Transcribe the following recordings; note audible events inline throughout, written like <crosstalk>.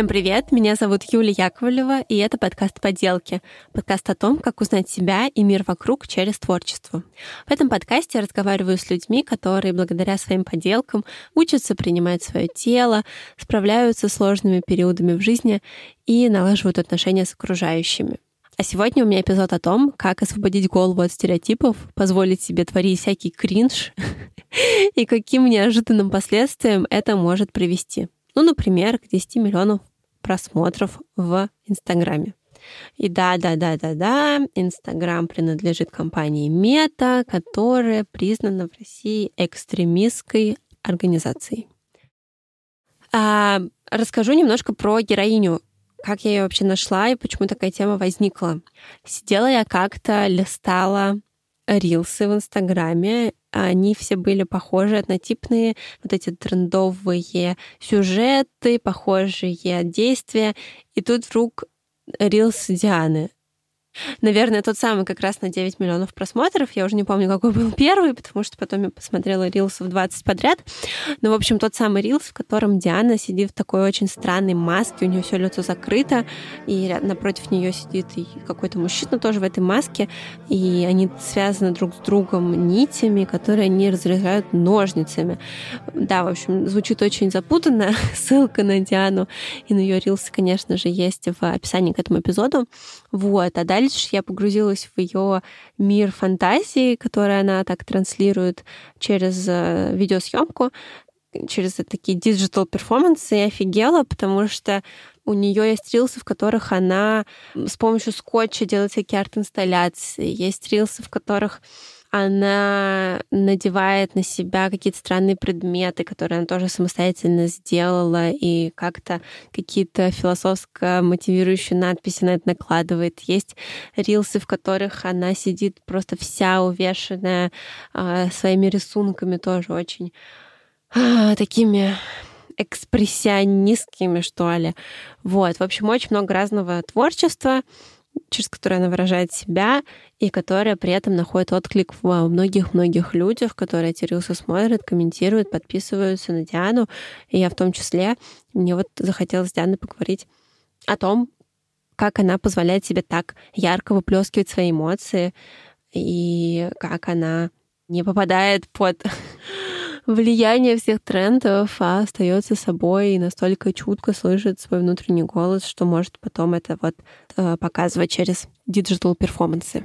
Всем привет, меня зовут Юлия Яковлева, и это подкаст «Поделки». Подкаст о том, как узнать себя и мир вокруг через творчество. В этом подкасте я разговариваю с людьми, которые благодаря своим поделкам учатся принимать свое тело, справляются с сложными периодами в жизни и налаживают отношения с окружающими. А сегодня у меня эпизод о том, как освободить голову от стереотипов, позволить себе творить всякий кринж <laughs> и каким неожиданным последствиям это может привести. Ну, например, к 10 миллионов просмотров в Инстаграме. И да, да, да, да, да, Инстаграм принадлежит компании Мета, которая признана в России экстремистской организацией. А, расскажу немножко про героиню, как я ее вообще нашла и почему такая тема возникла. Сидела я как-то, листала рилсы в Инстаграме, они все были похожие, однотипные, вот эти трендовые сюжеты, похожие действия. И тут вдруг рилс Дианы. Наверное, тот самый как раз на 9 миллионов просмотров. Я уже не помню, какой был первый, потому что потом я посмотрела рилсов 20 подряд. Но, в общем, тот самый рилс, в котором Диана сидит в такой очень странной маске, у нее все лицо закрыто, и напротив нее сидит какой-то мужчина тоже в этой маске, и они связаны друг с другом нитями, которые они разрезают ножницами. Да, в общем, звучит очень запутанно. <laughs> Ссылка на Диану и на ее рилсы, конечно же, есть в описании к этому эпизоду. Вот. А дальше я погрузилась в ее мир фантазии, который она так транслирует через э, видеосъемку, через такие digital перформансы и офигела, потому что у нее есть рилсы, в которых она с помощью скотча делает всякие арт-инсталляции. Есть рилсы, в которых она надевает на себя какие-то странные предметы, которые она тоже самостоятельно сделала, и как-то какие-то философско мотивирующие надписи на это накладывает. Есть рилсы, в которых она сидит просто вся увешанная э, своими рисунками, тоже очень э, такими экспрессионистскими, что ли. Вот, в общем, очень много разного творчества через которое она выражает себя, и которая при этом находит отклик в многих-многих людях, которые эти рилсы смотрят, комментируют, подписываются на Диану. И я в том числе, мне вот захотелось с Дианой поговорить о том, как она позволяет себе так ярко выплескивать свои эмоции, и как она не попадает под влияние всех трендов, а остается собой и настолько чутко слышит свой внутренний голос, что может потом это вот э, показывать через digital перформансы.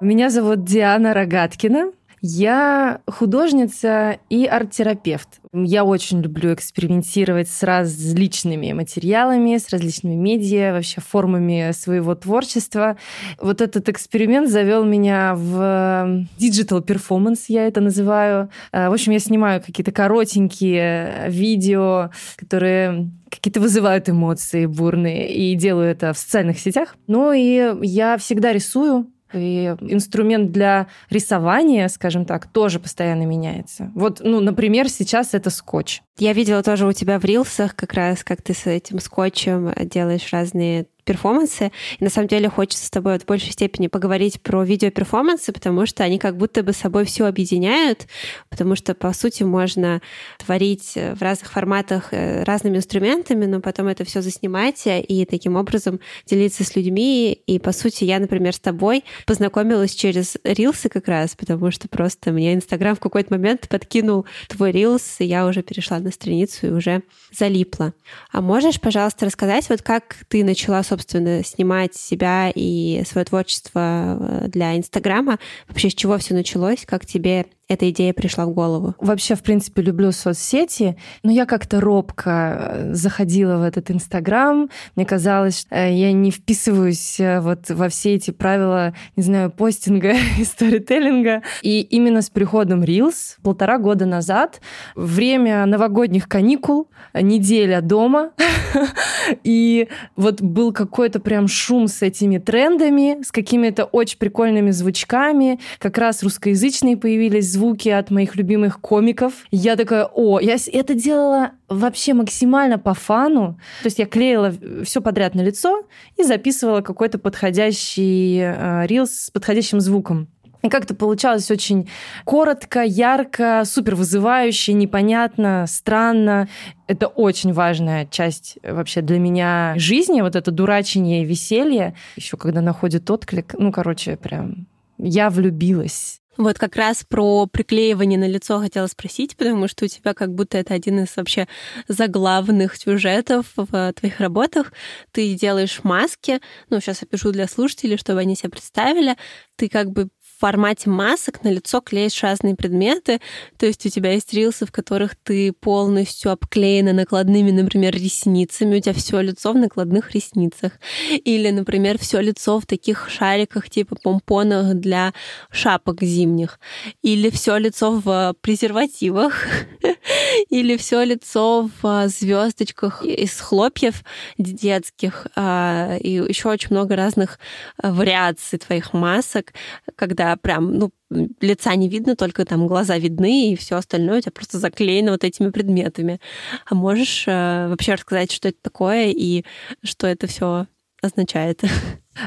Меня зовут Диана Рогаткина. Я художница и арт-терапевт. Я очень люблю экспериментировать с различными материалами, с различными медиа, вообще формами своего творчества. Вот этот эксперимент завел меня в digital performance, я это называю. Э, в общем, я снимаю какие-то коротенькие видео, которые какие-то вызывают эмоции бурные, и делаю это в социальных сетях. Ну и я всегда рисую, и инструмент для рисования, скажем так, тоже постоянно меняется. Вот, ну, например, сейчас это скотч. Я видела тоже у тебя в рилсах как раз, как ты с этим скотчем делаешь разные перформансы. И на самом деле хочется с тобой в большей степени поговорить про видеоперформансы, потому что они как будто бы собой все объединяют, потому что, по сути, можно творить в разных форматах э, разными инструментами, но потом это все заснимать и таким образом делиться с людьми. И, по сути, я, например, с тобой познакомилась через рилсы как раз, потому что просто мне Инстаграм в какой-то момент подкинул твой рилс, и я уже перешла на страницу и уже залипла. А можешь, пожалуйста, рассказать, вот как ты начала, собственно, снимать себя и свое творчество э, для Инстаграма. Вообще, с чего все началось? Как тебе эта идея пришла в голову? Вообще, в принципе, люблю соцсети, но я как-то робко э, заходила в этот Инстаграм. Мне казалось, что э, я не вписываюсь вот во все эти правила, не знаю, постинга <laughs> и сторителлинга. И именно с приходом Reels полтора года назад, время новогодних каникул, неделя дома, <laughs> и вот был какой-то прям шум с этими трендами, с какими-то очень прикольными звучками. Как раз русскоязычные появились звуки от моих любимых комиков. Я такая, о, я это делала вообще максимально по фану. То есть я клеила все подряд на лицо и записывала какой-то подходящий э, рилс с подходящим звуком. И как-то получалось очень коротко, ярко, супер вызывающе, непонятно, странно. Это очень важная часть вообще для меня жизни, вот это дурачение и веселье. Еще когда находит отклик, ну, короче, прям я влюбилась. Вот как раз про приклеивание на лицо хотела спросить, потому что у тебя как будто это один из вообще заглавных сюжетов в твоих работах. Ты делаешь маски, ну, сейчас опишу для слушателей, чтобы они себя представили. Ты как бы формате масок на лицо клеишь разные предметы. То есть у тебя есть рилсы, в которых ты полностью обклеена накладными, например, ресницами. У тебя все лицо в накладных ресницах. Или, например, все лицо в таких шариках типа помпонах для шапок зимних. Или все лицо в презервативах. <laughs> Или все лицо в звездочках из хлопьев детских. А, и еще очень много разных вариаций твоих масок, когда тебя прям, ну, лица не видно, только там глаза видны, и все остальное у тебя просто заклеено вот этими предметами. А можешь э, вообще рассказать, что это такое и что это все означает?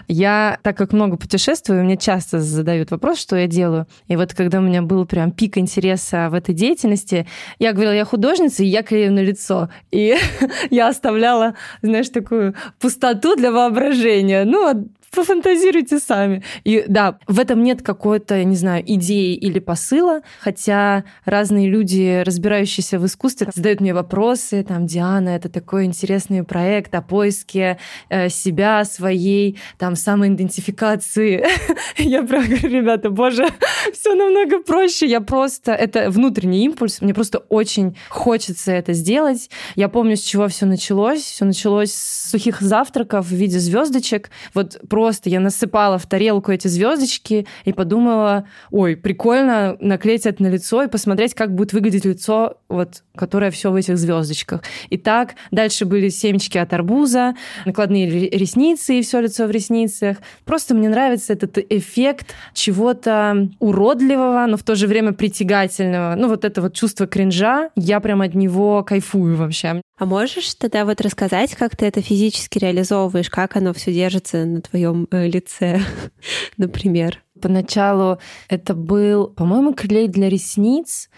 Я, так как много путешествую, мне часто задают вопрос, что я делаю. И вот когда у меня был прям пик интереса в этой деятельности, я говорила, я художница, и я клею на лицо. И <laughs> я оставляла, знаешь, такую пустоту для воображения. Ну, пофантазируйте сами. И да, в этом нет какой-то, не знаю, идеи или посыла, хотя разные люди, разбирающиеся в искусстве, задают мне вопросы, там, Диана, это такой интересный проект о поиске э, себя, своей, там, самоидентификации. <laughs> Я прям говорю, ребята, боже, <laughs> все намного проще. Я просто, это внутренний импульс, мне просто очень хочется это сделать. Я помню, с чего все началось. Все началось с сухих завтраков в виде звездочек. Вот просто я насыпала в тарелку эти звездочки и подумала, ой, прикольно наклеить это на лицо и посмотреть, как будет выглядеть лицо, вот, которое все в этих звездочках. И так дальше были семечки от арбуза, накладные ресницы и все лицо в ресницах. Просто мне нравится этот эффект чего-то уродливого, но в то же время притягательного. Ну, вот это вот чувство кринжа, я прям от него кайфую вообще. А можешь тогда вот рассказать, как ты это физически реализовываешь, как оно все держится на твоем э, лице, <laughs> например? Поначалу это был, по-моему, клей для ресниц.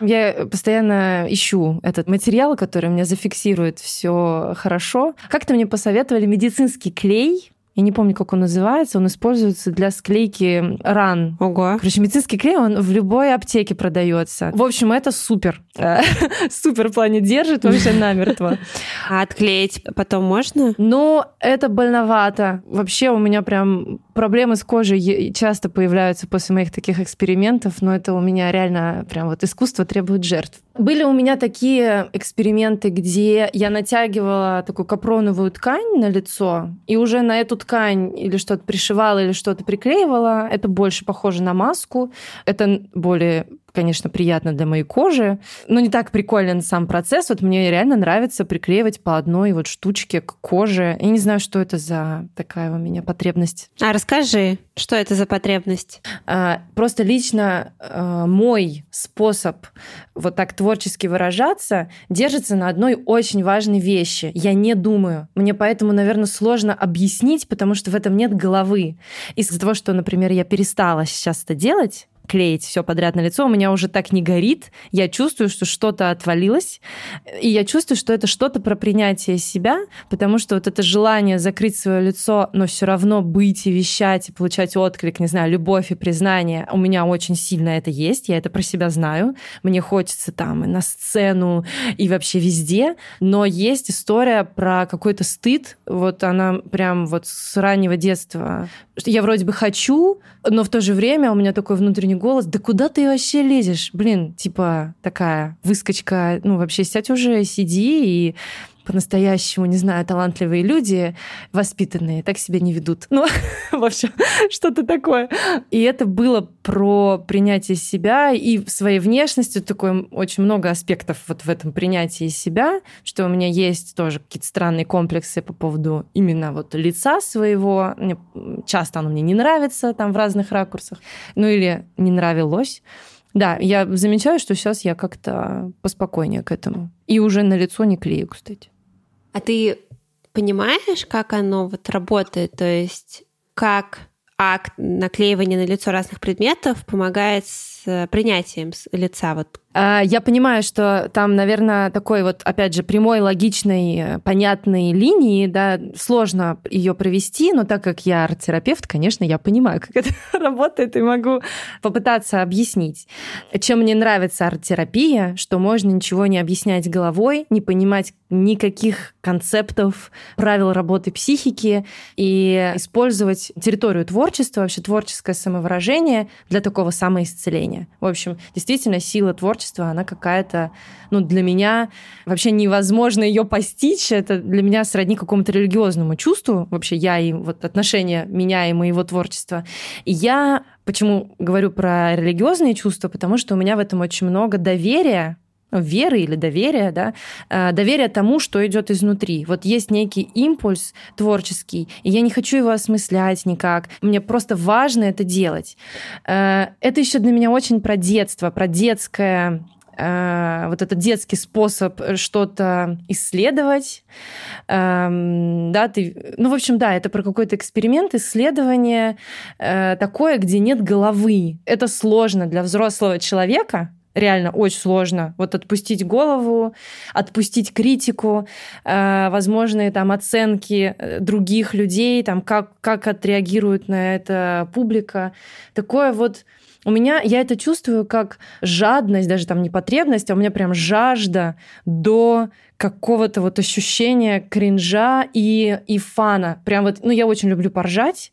Я постоянно ищу этот материал, который меня зафиксирует все хорошо. Как-то мне посоветовали медицинский клей, я не помню, как он называется, он используется для склейки ран. Ого. Короче, медицинский клей, он в любой аптеке продается. В общем, это супер. <laughs> Супер в плане держит вообще намертво. <laughs> А отклеить потом можно? Ну, это больновато. Вообще у меня прям проблемы с кожей часто появляются после моих таких экспериментов, но это у меня реально прям вот искусство требует жертв. Были у меня такие эксперименты, где я натягивала такую капроновую ткань на лицо, и уже на эту ткань или что-то пришивала, или что-то приклеивала. Это больше похоже на маску. Это более конечно, приятно для моей кожи, но не так приколен сам процесс. Вот мне реально нравится приклеивать по одной вот штучке к коже. Я не знаю, что это за такая у меня потребность. А расскажи, что это за потребность? А, просто лично а, мой способ вот так творчески выражаться держится на одной очень важной вещи. Я не думаю. Мне поэтому, наверное, сложно объяснить, потому что в этом нет головы. Из-за того, что, например, я перестала сейчас это делать, клеить все подряд на лицо, у меня уже так не горит. Я чувствую, что что-то отвалилось, и я чувствую, что это что-то про принятие себя, потому что вот это желание закрыть свое лицо, но все равно быть и вещать, и получать отклик, не знаю, любовь и признание, у меня очень сильно это есть, я это про себя знаю. Мне хочется там и на сцену, и вообще везде, но есть история про какой-то стыд, вот она прям вот с раннего детства. Я вроде бы хочу, но в то же время у меня такой внутренний голос, да куда ты вообще лезешь? Блин, типа такая выскочка, ну вообще сядь уже, сиди и по-настоящему, не знаю, талантливые люди, воспитанные, так себя не ведут. Ну, <laughs> в общем, что-то такое. И это было про принятие себя и своей внешности. Такое очень много аспектов вот в этом принятии себя, что у меня есть тоже какие-то странные комплексы по поводу именно вот лица своего. Мне, часто оно мне не нравится там в разных ракурсах. Ну или не нравилось. Да, я замечаю, что сейчас я как-то поспокойнее к этому. И уже на лицо не клею, кстати. А ты понимаешь, как оно вот работает? То есть как а наклеивание на лицо разных предметов помогает с принятием лица. Вот я понимаю, что там, наверное, такой вот, опять же, прямой, логичной, понятной линии, да, сложно ее провести, но так как я арт-терапевт, конечно, я понимаю, <laughs> как это <laughs> работает, и могу попытаться объяснить. Чем мне нравится арт-терапия, что можно ничего не объяснять головой, не понимать никаких концептов, правил работы психики и использовать территорию творчества, вообще творческое самовыражение для такого самоисцеления. В общем, действительно, сила творчества творчество, она какая-то, ну, для меня вообще невозможно ее постичь. Это для меня сродни какому-то религиозному чувству. Вообще я и вот отношения меня и моего творчества. И я почему говорю про религиозные чувства, потому что у меня в этом очень много доверия веры или доверия, да, э, доверия тому, что идет изнутри. Вот есть некий импульс творческий, и я не хочу его осмыслять никак. Мне просто важно это делать. Э, это еще для меня очень про детство, про детское э, вот этот детский способ что-то исследовать, эм, да, ты, ну, в общем, да, это про какой-то эксперимент, исследование такое, где нет головы. Это сложно для взрослого человека, реально очень сложно. Вот отпустить голову, отпустить критику, э, возможные там оценки э, других людей, там как, как отреагирует на это публика. Такое вот у меня, я это чувствую как жадность, даже там не потребность, а у меня прям жажда до какого-то вот ощущения кринжа и, и фана. Прям вот, ну, я очень люблю поржать,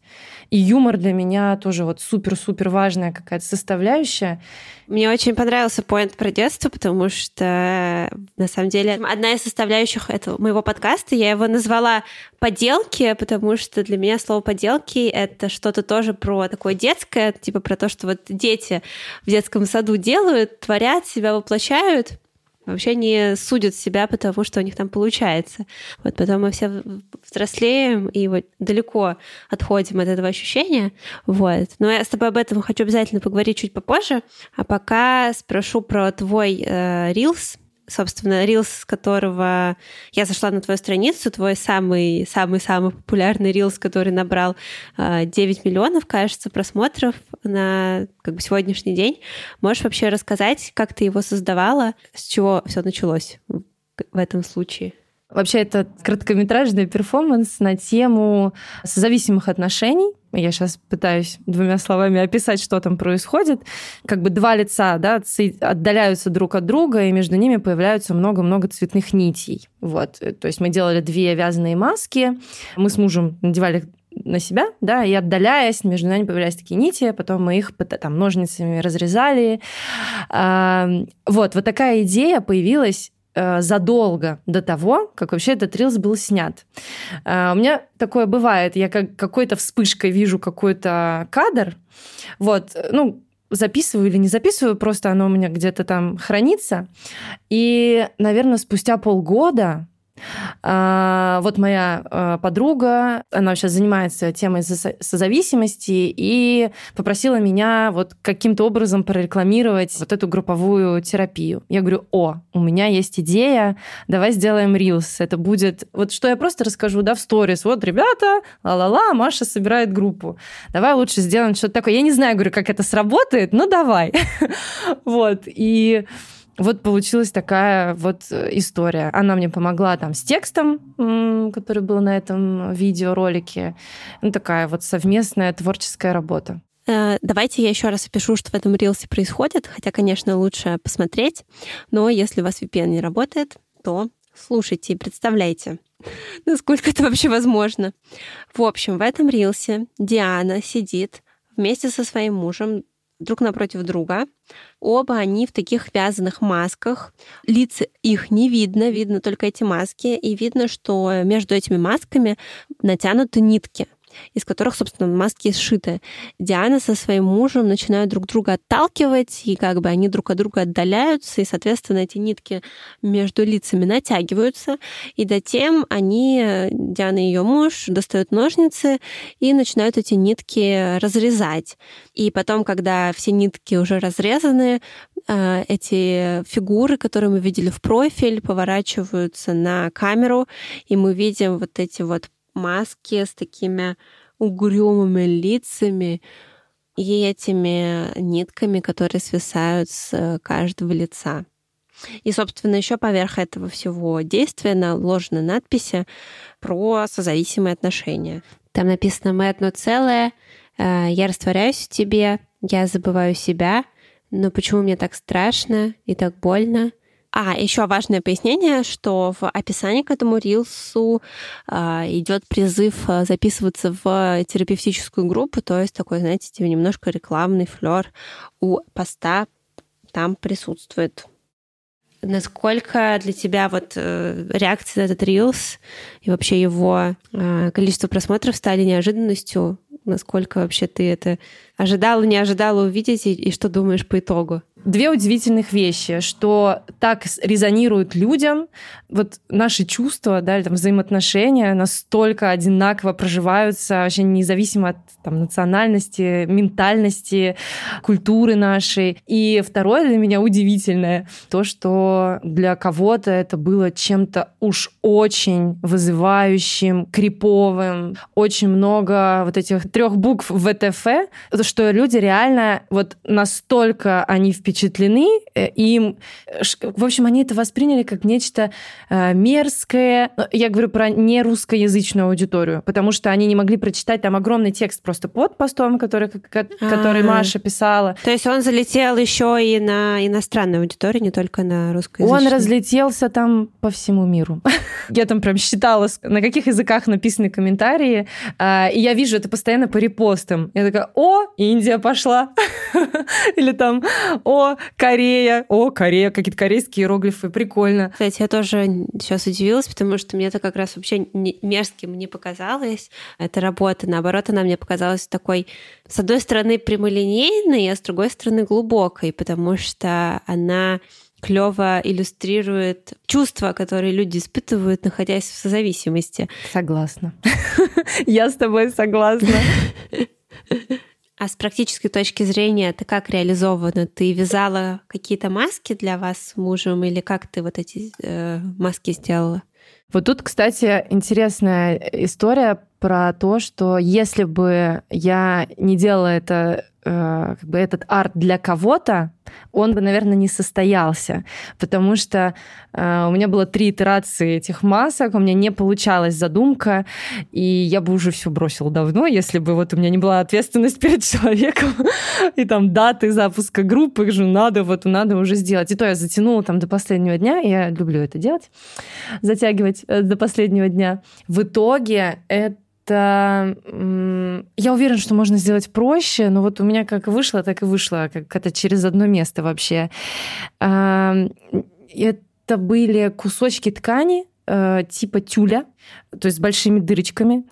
и юмор для меня тоже вот супер-супер важная какая-то составляющая. Мне очень понравился поинт про детство, потому что, на самом деле, одна из составляющих этого моего подкаста, я его назвала «поделки», потому что для меня слово «поделки» — это что-то тоже про такое детское, типа про то, что вот дети в детском саду делают, творят, себя воплощают, вообще не судят себя по тому, что у них там получается. Вот потом мы все взрослеем и вот далеко отходим от этого ощущения. Вот. Но я с тобой об этом хочу обязательно поговорить чуть попозже. А пока спрошу про твой э, Reels, собственно, рилс, с которого я зашла на твою страницу, твой самый-самый-самый популярный рилс, который набрал 9 э, миллионов, кажется, просмотров на как бы сегодняшний день. Можешь вообще рассказать, как ты его создавала, с чего все началось в этом случае? Вообще, это короткометражный перформанс на тему созависимых отношений. Я сейчас пытаюсь двумя словами описать, что там происходит. Как бы два лица да, отдаляются друг от друга, и между ними появляются много-много цветных нитей. Вот. То есть мы делали две вязаные маски. Мы с мужем надевали на себя, да, и отдаляясь, между нами появлялись такие нити, потом мы их там ножницами разрезали. Вот, вот такая идея появилась задолго до того, как вообще этот рилс был снят. Э, у меня такое бывает, я как какой-то вспышкой вижу какой-то кадр, вот, ну, записываю или не записываю, просто оно у меня где-то там хранится. И, наверное, спустя полгода вот моя а, подруга, она сейчас занимается темой созависимости и попросила меня вот каким-то образом прорекламировать вот эту групповую терапию. Я говорю, о, у меня есть идея, давай сделаем рилс. Это будет, вот что я просто расскажу, да, в сторис. Вот, ребята, ла-ла-ла, Маша собирает группу. Давай лучше сделаем что-то такое. Я не знаю, говорю, как это сработает, но давай. <laughs> Вот, и вот получилась такая вот э, история. Она мне помогла там с текстом, который был на этом видеоролике. Ну, такая вот совместная творческая работа. Э, давайте я еще раз опишу, что в этом рилсе происходит, хотя, конечно, лучше посмотреть, но если у вас VPN не работает, то слушайте и представляйте, <laughs> насколько это вообще возможно. В общем, в этом рилсе Диана сидит вместе со своим мужем друг напротив друга. Оба они в таких вязаных масках. Лиц их не видно, видно только эти маски. И видно, что между этими масками натянуты нитки из которых, собственно, маски сшиты. Диана со своим мужем начинают друг друга отталкивать, и как бы они друг от друга отдаляются, и, соответственно, эти нитки между лицами натягиваются, и затем они, Диана и ее муж, достают ножницы и начинают эти нитки разрезать. И потом, когда все нитки уже разрезаны, э, эти фигуры, которые мы видели в профиль, поворачиваются на камеру, и мы видим вот эти вот маски с такими угрюмыми лицами и этими нитками, которые свисают с каждого лица. И, собственно, еще поверх этого всего действия наложены надписи про созависимые отношения. Там написано «Мы одно целое», э, «Я растворяюсь в тебе», «Я забываю себя», «Но почему мне так страшно и так больно?» А, еще важное пояснение, что в описании к этому рилсу э, идет призыв записываться в терапевтическую группу, то есть такой, знаете, типа немножко рекламный флер у поста там присутствует. Насколько для тебя вот э, реакция на этот рилс и вообще его э, количество просмотров стали неожиданностью? Насколько вообще ты это ожидала, не ожидала увидеть и, и что думаешь по итогу? две удивительных вещи, что так резонируют людям, вот наши чувства, да, или там взаимоотношения настолько одинаково проживаются, вообще независимо от там, национальности, ментальности, культуры нашей. И второе для меня удивительное, то, что для кого-то это было чем-то уж очень вызывающим, криповым, очень много вот этих трех букв ВТФ, что люди реально вот настолько они впечатлены, э, им, в общем, они это восприняли как нечто э, мерзкое. Я говорю про не русскоязычную аудиторию, потому что они не могли прочитать там огромный текст просто под постом, который, который А-а-а. Маша писала. То есть он залетел еще и на иностранную аудиторию, не только на русскоязычную? Он разлетелся там по всему миру. <laughs> Я там прям считала, на каких языках написаны комментарии, а, и я вижу это постоянно по репостам. Я такая, о, Индия пошла. <laughs> Или там, о, Корея, о, Корея, какие-то корейские иероглифы, прикольно. Кстати, я тоже сейчас удивилась, потому что мне это как раз вообще не, мерзким не показалось. Эта работа, наоборот, она мне показалась такой, с одной стороны, прямолинейной, а с другой стороны, глубокой, потому что она клево иллюстрирует чувства, которые люди испытывают, находясь в созависимости. Согласна. <laughs> Я с тобой согласна. <laughs> А с практической точки зрения это как реализовано? Ты вязала какие-то маски для вас с мужем или как ты вот эти э, маски сделала? Вот тут, кстати, интересная история про то, что если бы я не делала это Э, как бы этот арт для кого-то, он бы, наверное, не состоялся, потому что э, у меня было три итерации этих масок, у меня не получалась задумка, и я бы уже все бросила давно, если бы вот у меня не была ответственность <laughs> перед человеком, и там даты запуска группы, же надо, вот надо уже сделать. И то я затянула там до последнего дня, я люблю это делать, затягивать э, до последнего дня. В итоге это. Я уверена, что можно сделать проще, но вот у меня как вышло, так и вышло, как это через одно место вообще. Это были кусочки ткани, э, типа тюля, то есть с большими дырочками.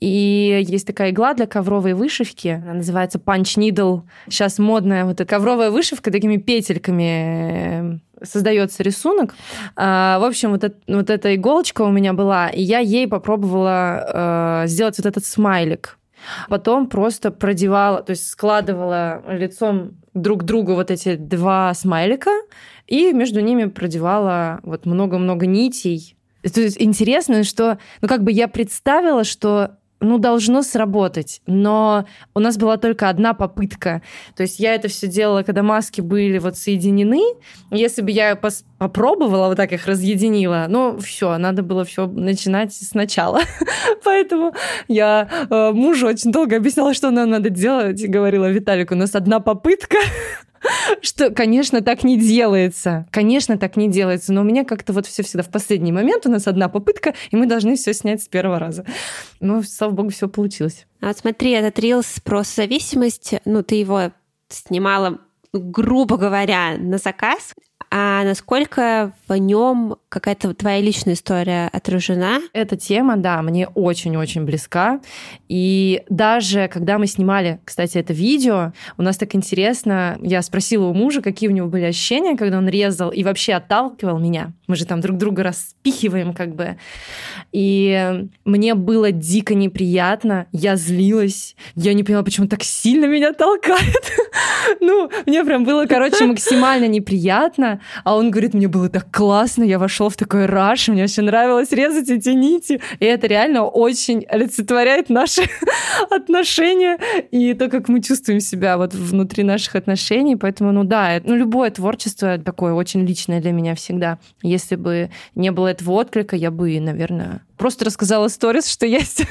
И есть такая игла для ковровой вышивки, она называется Punch Needle. Сейчас модная вот эта ковровая вышивка такими петельками э, создается рисунок. А, в общем, вот, это, вот эта иголочка у меня была, и я ей попробовала э, сделать вот этот смайлик. Потом просто продевала, то есть складывала лицом друг к другу вот эти два смайлика, и между ними продевала вот много-много нитей. То есть интересно, что, ну как бы я представила, что ну, должно сработать. Но у нас была только одна попытка. То есть я это все делала, когда маски были вот соединены. Если бы я пос попробовала вот так их разъединила, ну, все, надо было все начинать сначала. <laughs> Поэтому я э, мужу очень долго объясняла, что нам надо делать, и говорила, Виталик, у нас одна попытка. <laughs> что, конечно, так не делается. Конечно, так не делается. Но у меня как-то вот все всегда в последний момент у нас одна попытка, и мы должны все снять с первого раза. Ну, слава богу, все получилось. А смотри, этот рилс про зависимость, ну, ты его снимала грубо говоря, на заказ а насколько в нем какая-то твоя личная история отражена? Эта тема, да, мне очень-очень близка. И даже когда мы снимали, кстати, это видео, у нас так интересно, я спросила у мужа, какие у него были ощущения, когда он резал и вообще отталкивал меня. Мы же там друг друга распихиваем как бы. И мне было дико неприятно, я злилась, я не поняла, почему так сильно меня толкает. <laughs> Ну, мне прям было, короче, максимально неприятно. А он говорит, мне было так классно, я вошел в такой раш, мне очень нравилось резать эти нити, и это реально очень олицетворяет наши <laughs> отношения и то, как мы чувствуем себя вот внутри наших отношений, поэтому, ну да, ну любое творчество такое очень личное для меня всегда. Если бы не было этого отклика, я бы, наверное, просто рассказала сторис, что есть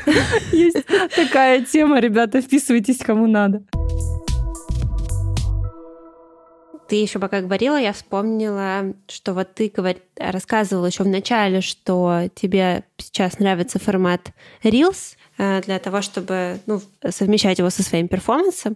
<laughs> такая тема. Ребята, вписывайтесь, кому надо. Ты еще пока говорила, я вспомнила, что вот ты говор... рассказывала еще в начале, что тебе сейчас нравится формат Reels, для того, чтобы ну, совмещать его со своим перформансом.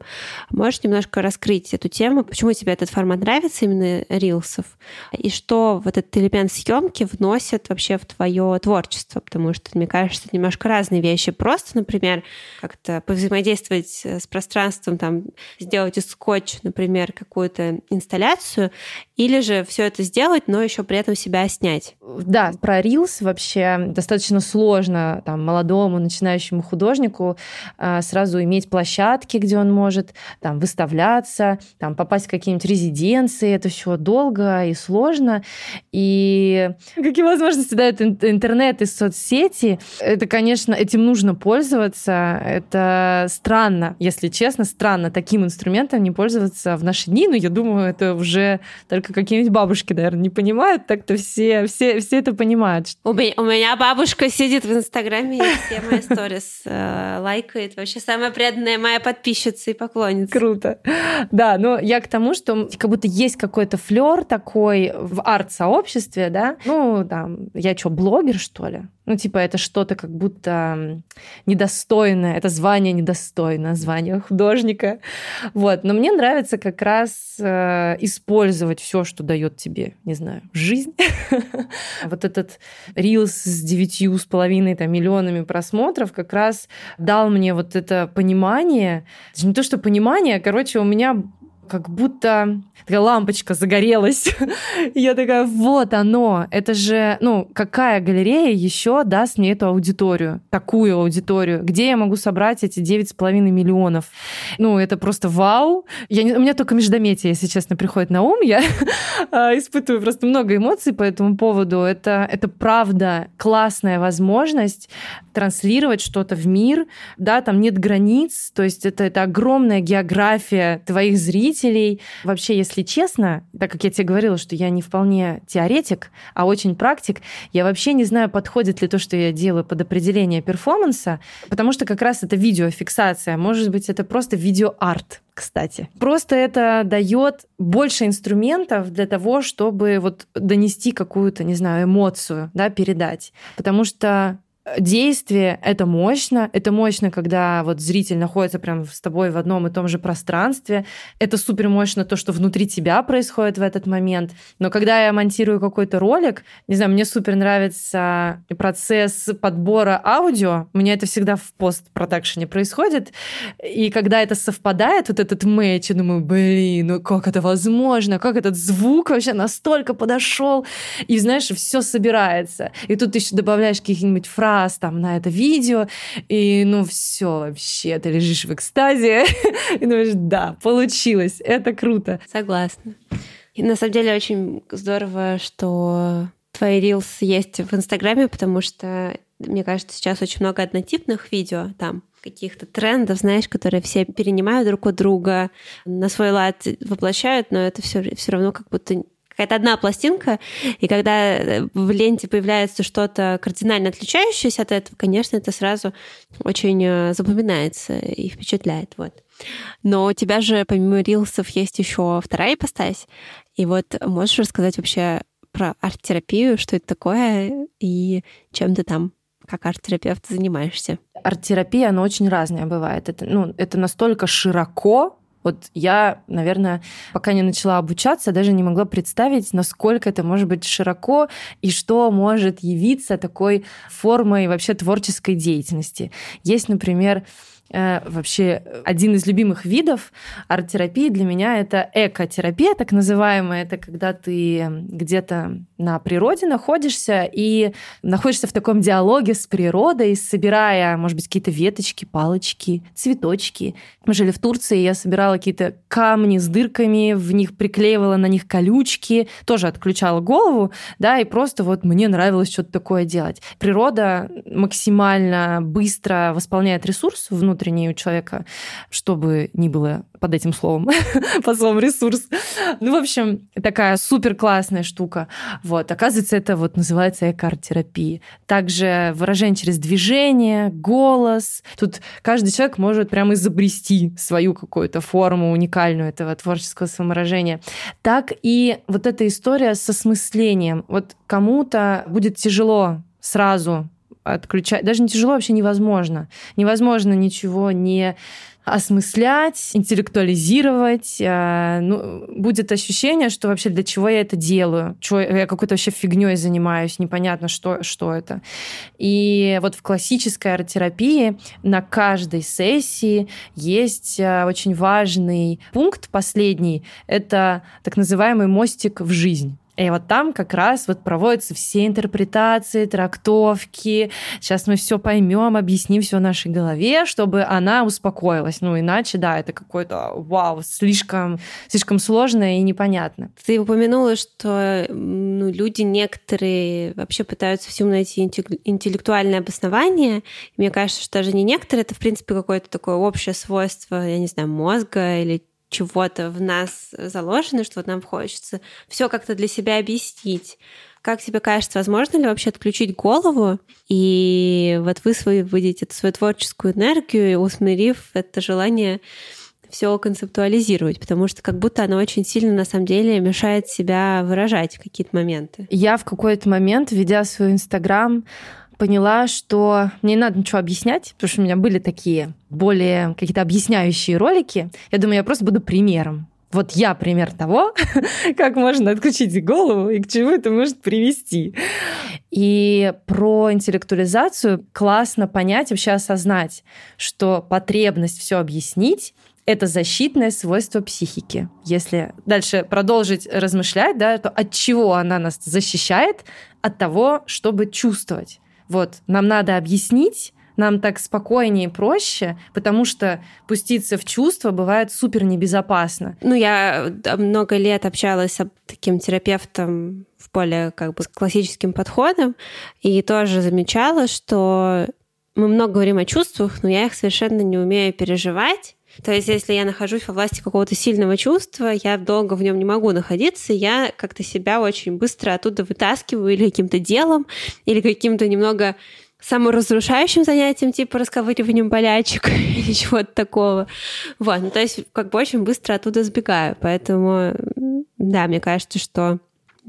Можешь немножко раскрыть эту тему, почему тебе этот формат нравится, именно рилсов, и что вот этот элемент съемки вносит вообще в твое творчество, потому что, мне кажется, это немножко разные вещи. Просто, например, как-то повзаимодействовать с пространством, там, сделать из скотч, например, какую-то инсталляцию, или же все это сделать, но еще при этом себя снять. Да, про рилс вообще достаточно сложно там молодому начинающему начинающему художнику а, сразу иметь площадки, где он может там выставляться, там попасть в какие-нибудь резиденции. Это все долго и сложно. И какие возможности дает интернет и соцсети? Это, конечно, этим нужно пользоваться. Это странно, если честно, странно таким инструментом не пользоваться в наши дни. Но я думаю, это уже только какие-нибудь бабушки, наверное, не понимают. Так-то все, все, все это понимают. У меня, у меня бабушка сидит в Инстаграме и все мои <laughs> истории сторис э, лайкает. Вообще самая преданная моя подписчица и поклонница. Круто. Да, но я к тому, что как будто есть какой-то флер такой в арт-сообществе, да. Ну, там, я что, блогер, что ли? Ну, типа, это что-то как будто недостойное, это звание недостойное, звание художника. Вот. Но мне нравится как раз э, использовать все, что дает тебе, не знаю, жизнь. <laughs> Вот этот рилс с девятью с половиной там, миллионами просмотров как раз дал мне вот это понимание. Не то, что понимание, а, короче, у меня как будто такая лампочка загорелась. <laughs> я такая, вот оно, это же, ну, какая галерея еще даст мне эту аудиторию, такую аудиторию, где я могу собрать эти 9,5 миллионов. Ну, это просто вау. Я не, у меня только междометие, если честно, приходит на ум. Я а, <laughs> испытываю просто много эмоций по этому поводу. Это, это правда классная возможность транслировать что-то в мир. Да, там нет границ, то есть это, это огромная география твоих зрителей. Вообще, если честно, так как я тебе говорила, что я не вполне теоретик, а очень практик, я вообще не знаю, подходит ли то, что я делаю под определение перформанса, потому что как раз это видеофиксация. Может быть, это просто видеоарт кстати. Просто это дает больше инструментов для того, чтобы вот донести какую-то, не знаю, эмоцию, да, передать. Потому что действие — это мощно. Это мощно, когда вот зритель находится прям с тобой в одном и том же пространстве. Это супер мощно то, что внутри тебя происходит в этот момент. Но когда я монтирую какой-то ролик, не знаю, мне супер нравится процесс подбора аудио. У меня это всегда в постпродакшене происходит. И когда это совпадает, вот этот мэч, я думаю, блин, ну как это возможно? Как этот звук вообще настолько подошел? И знаешь, все собирается. И тут ты еще добавляешь каких-нибудь фраз раз там на это видео, и ну все вообще, ты лежишь в экстазе, <laughs> и думаешь, да, получилось, это круто. Согласна. И на самом деле очень здорово, что твои рилс есть в Инстаграме, потому что, мне кажется, сейчас очень много однотипных видео там, каких-то трендов, знаешь, которые все перенимают друг у друга, на свой лад воплощают, но это все, все равно как будто какая-то одна пластинка, и когда э, в ленте появляется что-то кардинально отличающееся от этого, конечно, это сразу очень э, запоминается и впечатляет. Вот. Но у тебя же помимо рилсов есть еще вторая ипостась. И вот можешь рассказать вообще про арт-терапию, что это такое и чем ты там как арт-терапевт занимаешься? Арт-терапия, она очень разная бывает. Это, ну, это настолько широко, вот я, наверное, пока не начала обучаться, даже не могла представить, насколько это может быть широко и что может явиться такой формой вообще творческой деятельности. Есть, например, Э, вообще один из любимых видов арт-терапии для меня это экотерапия, так называемая. Это когда ты где-то на природе находишься и находишься в таком диалоге с природой, собирая, может быть, какие-то веточки, палочки, цветочки. Мы жили в Турции, я собирала какие-то камни с дырками, в них приклеивала на них колючки, тоже отключала голову, да, и просто вот мне нравилось что-то такое делать. Природа максимально быстро восполняет ресурс внутренний у человека, чтобы не было под этим словом, <laughs> под словом ресурс. Ну, в общем, такая супер классная штука. Вот, оказывается, это вот называется эко-арт-терапия. Также выражение через движение, голос. Тут каждый человек может прямо изобрести свою какую-то форму уникальную этого творческого самовыражения. Так и вот эта история со смыслением. Вот кому-то будет тяжело сразу отключать. Даже не тяжело, вообще невозможно. Невозможно ничего не осмыслять, интеллектуализировать. Э, ну, будет ощущение, что вообще для чего я это делаю, чего я какой-то вообще фигней занимаюсь, непонятно, что, что это. И вот в классической арт-терапии на каждой сессии есть э, очень важный пункт, последний, это так называемый мостик в жизнь. И вот там как раз вот проводятся все интерпретации, трактовки. Сейчас мы все поймем, объясним все нашей голове, чтобы она успокоилась. Ну, иначе, да, это какой-то вау, слишком, слишком сложно и непонятно. Ты упомянула, что ну, люди некоторые вообще пытаются всему найти интеллектуальное обоснование. Мне кажется, что даже не некоторые, это, в принципе, какое-то такое общее свойство, я не знаю, мозга или чего-то в нас заложено, что вот нам хочется все как-то для себя объяснить. Как тебе кажется, возможно ли вообще отключить голову и вот высвободить эту свою творческую энергию, усмирив это желание все концептуализировать, потому что как будто оно очень сильно на самом деле мешает себя выражать в какие-то моменты. Я в какой-то момент, ведя свой Инстаграм, поняла, что мне не надо ничего объяснять, потому что у меня были такие более какие-то объясняющие ролики. Я думаю, я просто буду примером. Вот я пример того, <laughs> как можно отключить голову и к чему это может привести. И про интеллектуализацию классно понять, вообще осознать, что потребность все объяснить это защитное свойство психики. Если дальше продолжить размышлять, да, то от чего она нас защищает? От того, чтобы чувствовать. Вот, нам надо объяснить, нам так спокойнее и проще, потому что пуститься в чувства бывает супер небезопасно. Ну, я много лет общалась с таким терапевтом в более как бы классическим подходом, и тоже замечала, что мы много говорим о чувствах, но я их совершенно не умею переживать. То есть, если я нахожусь во власти какого-то сильного чувства, я долго в нем не могу находиться, я как-то себя очень быстро оттуда вытаскиваю или каким-то делом, или каким-то немного саморазрушающим занятием, типа расковыриванием болячек <laughs> или чего-то такого. Вот, ну, то есть как бы очень быстро оттуда сбегаю. Поэтому, да, мне кажется, что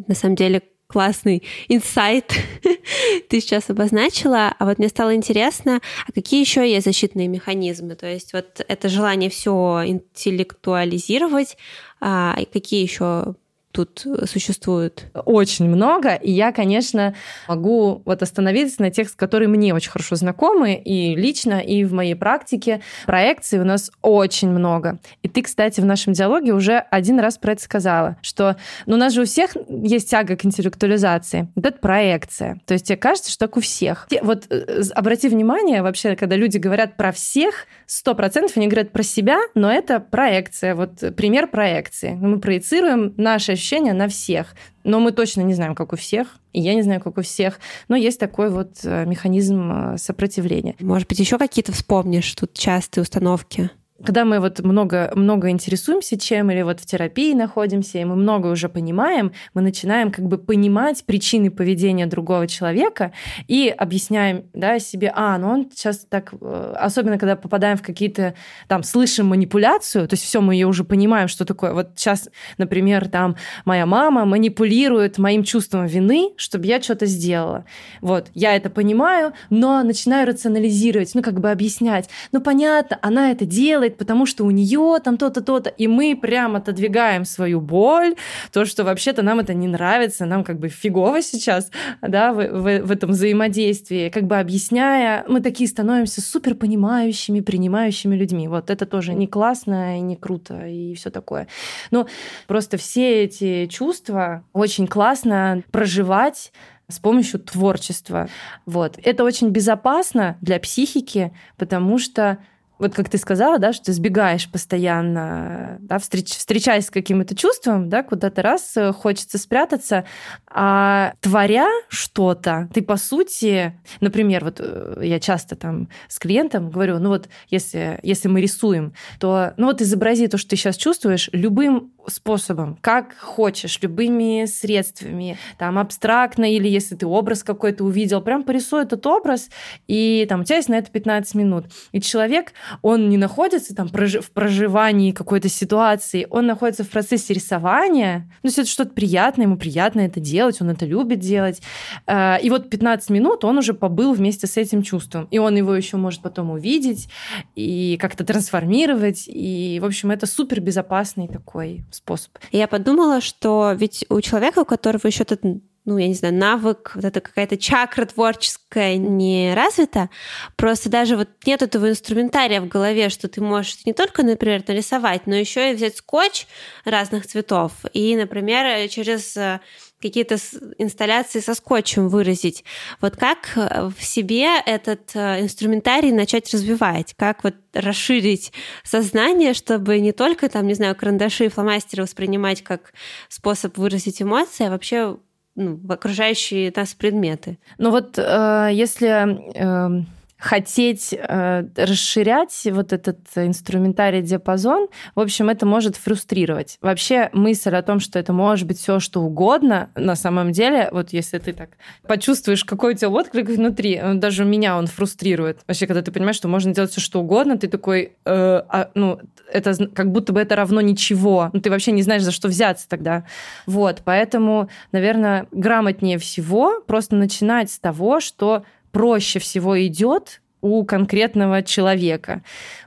на самом деле классный инсайт <laughs> ты сейчас обозначила. А вот мне стало интересно, а какие еще есть защитные механизмы? То есть вот это желание все интеллектуализировать, а какие еще тут существует? Очень много, и я, конечно, могу вот остановиться на тех, которые мне очень хорошо знакомы и лично, и в моей практике. Проекций у нас очень много. И ты, кстати, в нашем диалоге уже один раз про это сказала, что ну, у нас же у всех есть тяга к интеллектуализации. Вот это проекция. То есть тебе кажется, что так у всех. Вот э, обрати внимание, вообще, когда люди говорят про всех, сто процентов они говорят про себя, но это проекция. Вот пример проекции. Мы проецируем наши ощущения на всех. Но мы точно не знаем, как у всех, и я не знаю, как у всех. Но есть такой вот э, механизм э, сопротивления. Может быть, еще какие-то вспомнишь тут частые установки? Когда мы вот много, много интересуемся чем, или вот в терапии находимся, и мы много уже понимаем, мы начинаем как бы понимать причины поведения другого человека и объясняем да, себе, а, ну он сейчас так, э, особенно когда попадаем в какие-то, там, слышим манипуляцию, то есть все, мы ее уже понимаем, что такое. Вот сейчас, например, там, моя мама манипулирует моим чувством вины, чтобы я что-то сделала. Вот, я это понимаю, но начинаю рационализировать, ну, как бы объяснять. Ну, понятно, она это делает, делает, потому что у нее там то-то, то-то, и мы прям отодвигаем свою боль, то, что вообще-то нам это не нравится, нам как бы фигово сейчас, да, в, в, в этом взаимодействии, как бы объясняя, мы такие становимся супер понимающими, принимающими людьми. Вот это тоже не классно и не круто и все такое. Но просто все эти чувства очень классно проживать с помощью творчества. Вот. Это очень безопасно для психики, потому что вот как ты сказала, да, что ты сбегаешь постоянно, да, встреч, встречаясь с каким-то чувством, да, куда-то раз э, хочется спрятаться, а творя что-то, ты по сути, например, вот э, я часто там с клиентом говорю, ну вот если, если мы рисуем, то ну вот изобрази то, что ты сейчас чувствуешь, любым способом, как хочешь, любыми средствами, там абстрактно или если ты образ какой-то увидел, прям порисуй этот образ, и там у тебя есть на это 15 минут. И человек, он не находится там в проживании какой-то ситуации, он находится в процессе рисования, ну, есть это что-то приятное, ему приятно это делать, он это любит делать. Э, и вот 15 минут он уже побыл вместе с этим чувством, и он его еще может потом увидеть и как-то трансформировать, и, в общем, это супер безопасный такой способ. Я подумала, что ведь у человека, у которого еще этот ну, я не знаю, навык, вот эта какая-то чакра творческая не развита, просто даже вот нет этого инструментария в голове, что ты можешь не только, например, нарисовать, но еще и взять скотч разных цветов и, например, через э, какие-то инсталляции со скотчем выразить. Вот как э, в себе этот э, инструментарий начать развивать? Как вот расширить сознание, чтобы не только там, не знаю, карандаши и фломастеры воспринимать как способ выразить эмоции, а вообще ну, окружающие нас предметы. Ну вот э, если э, хотеть э, расширять вот этот инструментарий диапазон, в общем, это может фрустрировать. Вообще мысль о том, что это может быть все что угодно, на самом деле, вот если ты так почувствуешь, какой у тебя отклик внутри, э, даже меня он фрустрирует. Вообще, когда ты понимаешь, что можно делать все что угодно, ты такой, э, а, ну, это как будто бы это равно ничего. Ну, ты вообще не знаешь, за что взяться тогда. Вот, поэтому, наверное, грамотнее всего просто начинать с того, что проще всего идет у конкретного человека.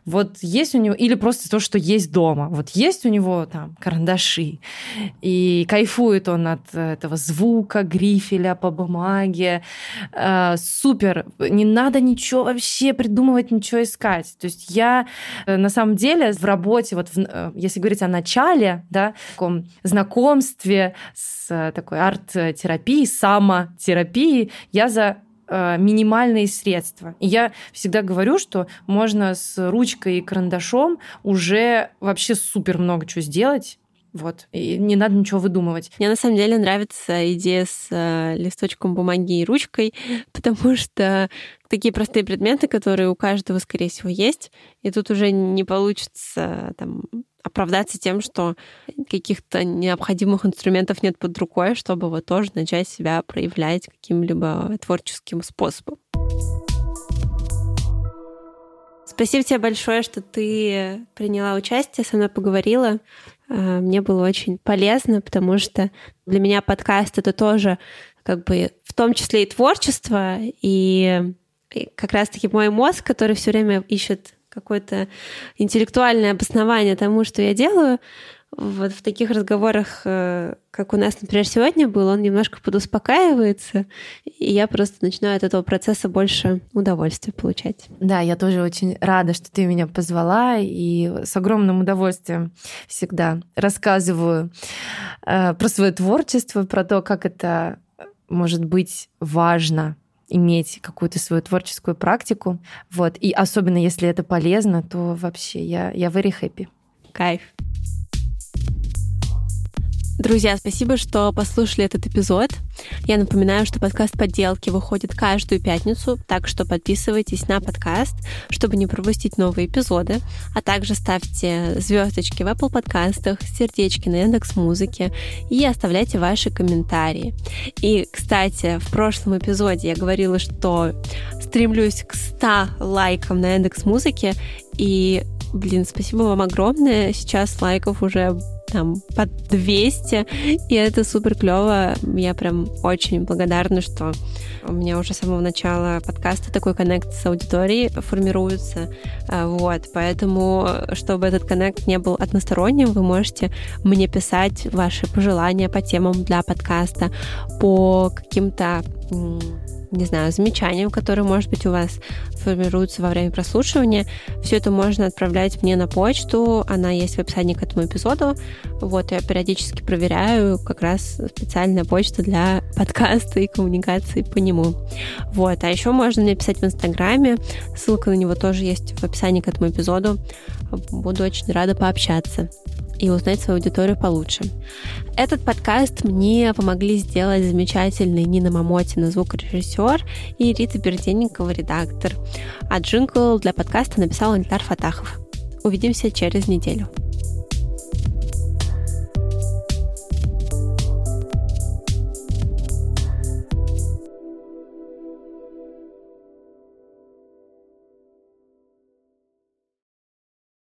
Вот есть у него, или просто то, что есть дома. Вот есть у него там карандаши, и кайфует он от этого звука, грифеля по бумаге. Э, супер, не надо ничего вообще придумывать, ничего искать. То есть я э, на самом деле в работе, вот в, э, если говорить о начале, да, таком знакомстве с э, такой арт-терапией, самотерапией, я за Э, минимальные средства. И я всегда говорю, что можно с ручкой и карандашом уже вообще супер много чего сделать. Вот. И не надо ничего выдумывать. Мне на самом деле нравится идея с э, листочком бумаги и ручкой, <laughs> потому что такие простые предметы, которые у каждого, скорее всего, есть, и тут уже не получится там оправдаться тем, что каких-то необходимых инструментов нет под рукой, чтобы вот тоже начать себя проявлять каким-либо творческим способом. Спасибо тебе большое, что ты приняла участие, со мной поговорила. А, мне было очень полезно, потому что для меня подкаст это тоже как бы в том числе и творчество, и как раз-таки мой мозг, который все время ищет какое-то интеллектуальное обоснование тому, что я делаю, вот в таких разговорах, э, как у нас, например, сегодня был, он немножко подуспокаивается, и я просто начинаю от этого процесса больше удовольствия получать. Да, я тоже очень рада, что ты меня позвала, и с огромным удовольствием всегда рассказываю э, про свое творчество, про то, как это может быть важно иметь какую-то свою творческую практику. Вот. И особенно если это полезно, то вообще я, я very happy. Кайф. Друзья, спасибо, что послушали этот эпизод. Я напоминаю, что подкаст «Подделки» выходит каждую пятницу, так что подписывайтесь на подкаст, чтобы не пропустить новые эпизоды, а также ставьте звездочки в Apple подкастах, сердечки на Яндекс Музыке и оставляйте ваши комментарии. И, кстати, в прошлом эпизоде я говорила, что стремлюсь к 100 лайкам на Яндекс Музыке, и Блин, спасибо вам огромное. Сейчас лайков уже там под 200, и это супер клево. Я прям очень благодарна, что у меня уже с самого начала подкаста такой коннект с аудиторией формируется. А, вот, поэтому, чтобы этот коннект не был односторонним, вы можете мне писать ваши пожелания по темам для подкаста, по каким-то не знаю, замечаниям, которые, может быть, у вас формируются во время прослушивания. Все это можно отправлять мне на почту, она есть в описании к этому эпизоду. Вот, я периодически проверяю как раз специальная почта для <laughs> подкаста и коммуникации по нему. Вот, а еще можно мне писать в Инстаграме, ссылка на него тоже есть в описании к этому эпизоду. Буду очень рада пообщаться и узнать свою аудиторию получше. Этот подкаст мне помогли сделать замечательный Нина Мамотина, звукорежиссер, и Рита Берденникова, редактор. А джингл для подкаста написал Антар Фатахов. Увидимся через неделю.